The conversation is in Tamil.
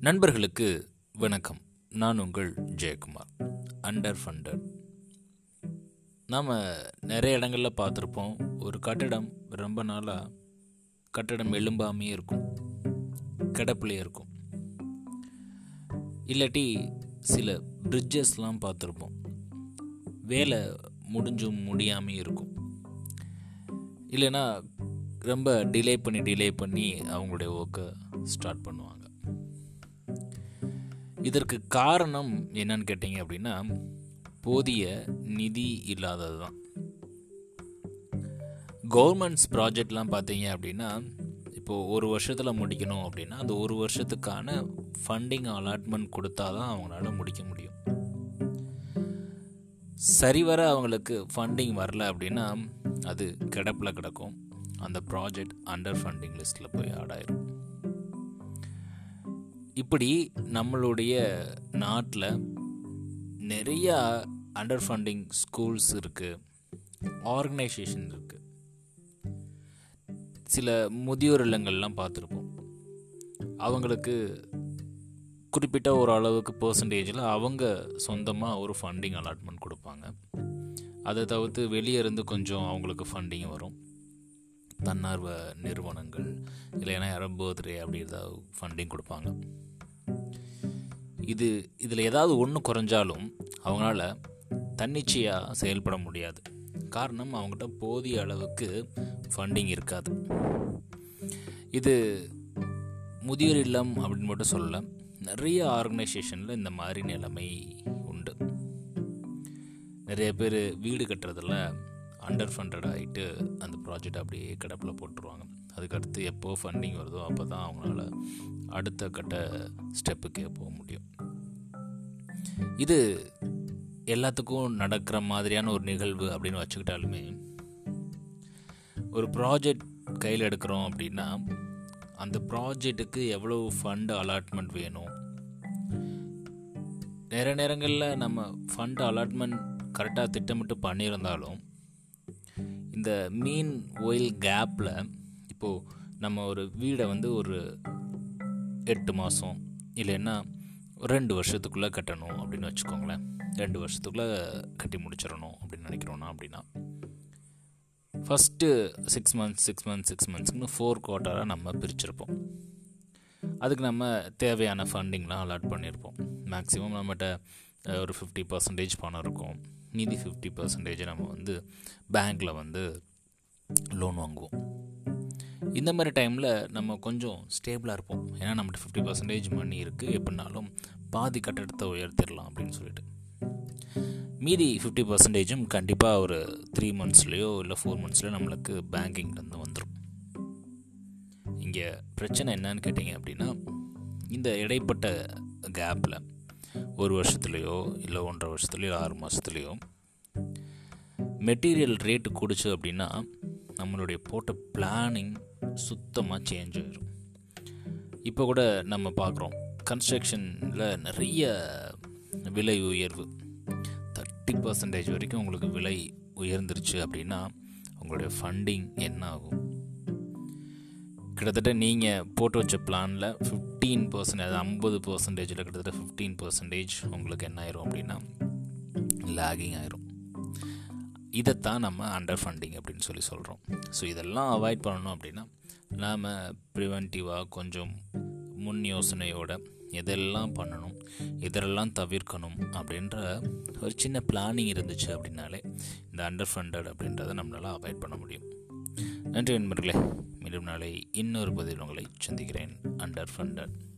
நண்பர்களுக்கு வணக்கம். நான் உங்கள் ஜெயக்குமார் அண்டர் ஃபண்டர் நாம் நிறைய இடங்களில் பார்த்துருப்போம். ஒரு கட்டடம் ரொம்ப நாளாக கட்டடம் எழும்பாமையே இருக்கும். கிடப்புலையே இருக்கும். இல்லாட்டி சில பிரிட்ஜஸ்லாம் பார்த்துருப்போம். வேலை முடிஞ்சும் முடியாமையும் இருக்கும். இல்லைன்னா ரொம்ப டிலே பண்ணி டிலே பண்ணி அவங்களுடைய ஒர்க்கை ஸ்டார்ட் பண்ணுவாங்க. இதற்கு காரணம் என்னன்னு கேட்டிங்க அப்படின்னா போதிய நிதி இல்லாதது தான் கவர்மெண்ட்ஸ் ப்ராஜெக்ட்லாம் பார்த்தீங்க அப்படின்னா இப்போது ஒரு வருஷத்தில் முடிக்கணும் அப்படின்னா அந்த ஒரு வருஷத்துக்கான ஃபண்டிங் அலாட்மெண்ட் கொடுத்தா தான் அவங்களால முடிக்க முடியும். சரிவர அவங்களுக்கு ஃபண்டிங் வரல அப்படின்னா அது கிடப்பில் கிடக்கும். அந்த ப்ராஜெக்ட் அண்டர் ஃபண்டிங் லிஸ்ட்டில் போய் ஆடாயிரும் இப்படி நம்மளுடைய நாட்டில் நிறையா அண்டர் ஃபண்டிங் ஸ்கூல்ஸ் இருக்குது ஆர்கனைசேஷன் இருக்குது சில முதியோர் இல்லங்கள்லாம் பார்த்துருப்போம். அவங்களுக்கு குறிப்பிட்ட ஒரு அளவுக்கு பர்சன்டேஜில் அவங்க சொந்தமாக ஒரு ஃபண்டிங் அலாட்மெண்ட் கொடுப்பாங்க. அதை தவிர்த்து வெளியே இருந்து கொஞ்சம் அவங்களுக்கு ஃபண்டிங் வரும். தன்னார்வ நிறுவனங்கள் இல்லைன்னா யாரோ அப்படி ஏதாவது ஃபண்டிங் கொடுப்பாங்க. இது இதில் ஏதாவது ஒன்று குறைஞ்சாலும் அவங்களால தன்னிச்சையாக செயல்பட முடியாது. காரணம் அவங்ககிட்ட போதிய அளவுக்கு ஃபண்டிங் இருக்காது. இது முதியோர் இல்லம் அப்படின்னு மட்டும் சொல்லலை நிறைய ஆர்கனைசேஷனில் இந்த மாதிரி நிலைமை உண்டு. நிறைய பேர் வீடு கட்டுறதில் அண்டர் ஃபண்டட் ஆகிட்டு அந்த ப்ராஜெக்ட் அப்படியே கிடப்பில் போட்டுருவாங்க. அதுக்கடுத்து எப்போ ஃபண்டிங் வருதோ அப்போ தான் அவங்களால அடுத்த கட்ட ஸ்டெப்புக்கே போக முடியும். இது எல்லாத்துக்கும் நடக்கிற மாதிரியான ஒரு நிகழ்வு அப்படின்னு வச்சுக்கிட்டாலுமே ஒரு ப்ராஜெக்ட் கையில் எடுக்கிறோம் அப்படின்னா அந்த ப்ராஜெக்ட்டுக்கு எவ்வளோ ஃபண்ட் அலாட்மெண்ட் வேணும்? நிறைய நேரங்களில் நம்ம ஃபண்ட் அலாட்மெண்ட் கரெக்டாக திட்டமிட்டு பண்ணியிருந்தாலும் இந்த மீன் ஒயில் கேப்பில் இப்போது நம்ம ஒரு வீடை வந்து ஒரு எட்டு மாதம் இல்லைன்னா ரெண்டு வருஷத்துக்குள்ளே கட்டணும் அப்படின்னு வச்சுக்கோங்களேன். ரெண்டு வருஷத்துக்குள்ளே கட்டி முடிச்சிடணும் அப்படின்னு நினைக்கிறோன்னா அப்படின்னா. First six months six months six மந்த்ஸ்னு four குவார்ட்டராக நம்ம பிரிச்சிருப்போம். அதுக்கு நம்ம தேவையான ஃபண்டிங்லாம் அலாட் பண்ணியிருப்போம் மேக்ஸிமம் நம்மகிட்ட ஒரு ஃபிஃப்டி பர்சன்டேஜ் பணம் இருக்கும். மீதி ஃபிஃப்டி பர்சன்டேஜ் நம்ம வந்து பேங்க்கில் வந்து லோன் வாங்குவோம். இந்த மாதிரி டைமில் நம்ம கொஞ்சம் ஸ்டேபிளாக இருப்போம். ஏன்னா நம்மகிட்ட ஃபிஃப்டி பர்சன்டேஜ் மணி இருக்குது எப்படினாலும் பாதி கட்டடத்தை உயர்த்திடலாம் அப்படின்னு சொல்லிட்டு. மீதி ஃபிஃப்டி பர்சன்டேஜும் கண்டிப்பாக ஒரு த்ரீ மந்த்ஸ்லேயோ இல்லை ஃபோர் மந்த்ஸ்லேயோ நம்மளுக்கு பேங்கிங்லேருந்து வந்துடும் இங்கே பிரச்சனை என்னன்னு கேட்டிங்க அப்படின்னா இந்த இடைப்பட்ட கேப்பில் ஒரு வருஷத்துலேயோ இல்லை ஒன்றரை வருஷத்துலேயோ ஆறு மாதத்துலேயோ மெட்டீரியல் ரேட்டு கூடிச்சு அப்படின்னா நம்மளுடைய போட்ட பிளானிங் சுத்தமாக சேஞ்ச் ஆயிடும் இப்போ கூட நம்ம பார்க்குறோம். கன்ஸ்ட்ரக்ஷனில் நிறைய விலை உயர்வு. தேர்ட்டி பர்சன்டேஜ் வரைக்கும் உங்களுக்கு விலை உயர்ந்துருச்சு அப்படின்னா உங்களுடைய ஃபண்டிங் என்ன ஆகும் கிட்டத்தட்ட நீங்கள் போட்டு வச்ச பிளானில் ஃபிஃப்டீன் பர்சன்டேஜ் ஐம்பது பர்சன்டேஜில் கிட்டத்தட்ட ஃபிஃப்டீன் பர்சன்டேஜ் உங்களுக்கு என்ன ஆயிரும் அப்படின்னா லேகிங் ஆயிரும். இதைத்தான் நம்ம அண்டர் ஃபண்டிங் அப்படின்னு சொல்லி சொல்கிறோம் ஸோ இதெல்லாம் அவாய்ட் பண்ணணும் அப்படின்னா நாம் ப்ரிவென்டிவாக கொஞ்சம் முன் யோசனையோட எதெல்லாம் பண்ணணும் இதெல்லாம் தவிர்க்கணும் அப்படின்ற ஒரு சின்ன பிளானிங் இருந்துச்சு அப்படின்னாலே இந்த அண்டர் ஃபண்டட் அப்படின்றத நம்மளால் அவாய்ட் பண்ண முடியும். நன்றி நண்பர்களே. மீண்டும் நாளை இன்னொரு பதில் உங்களை சந்திக்கிறேன். Under funded.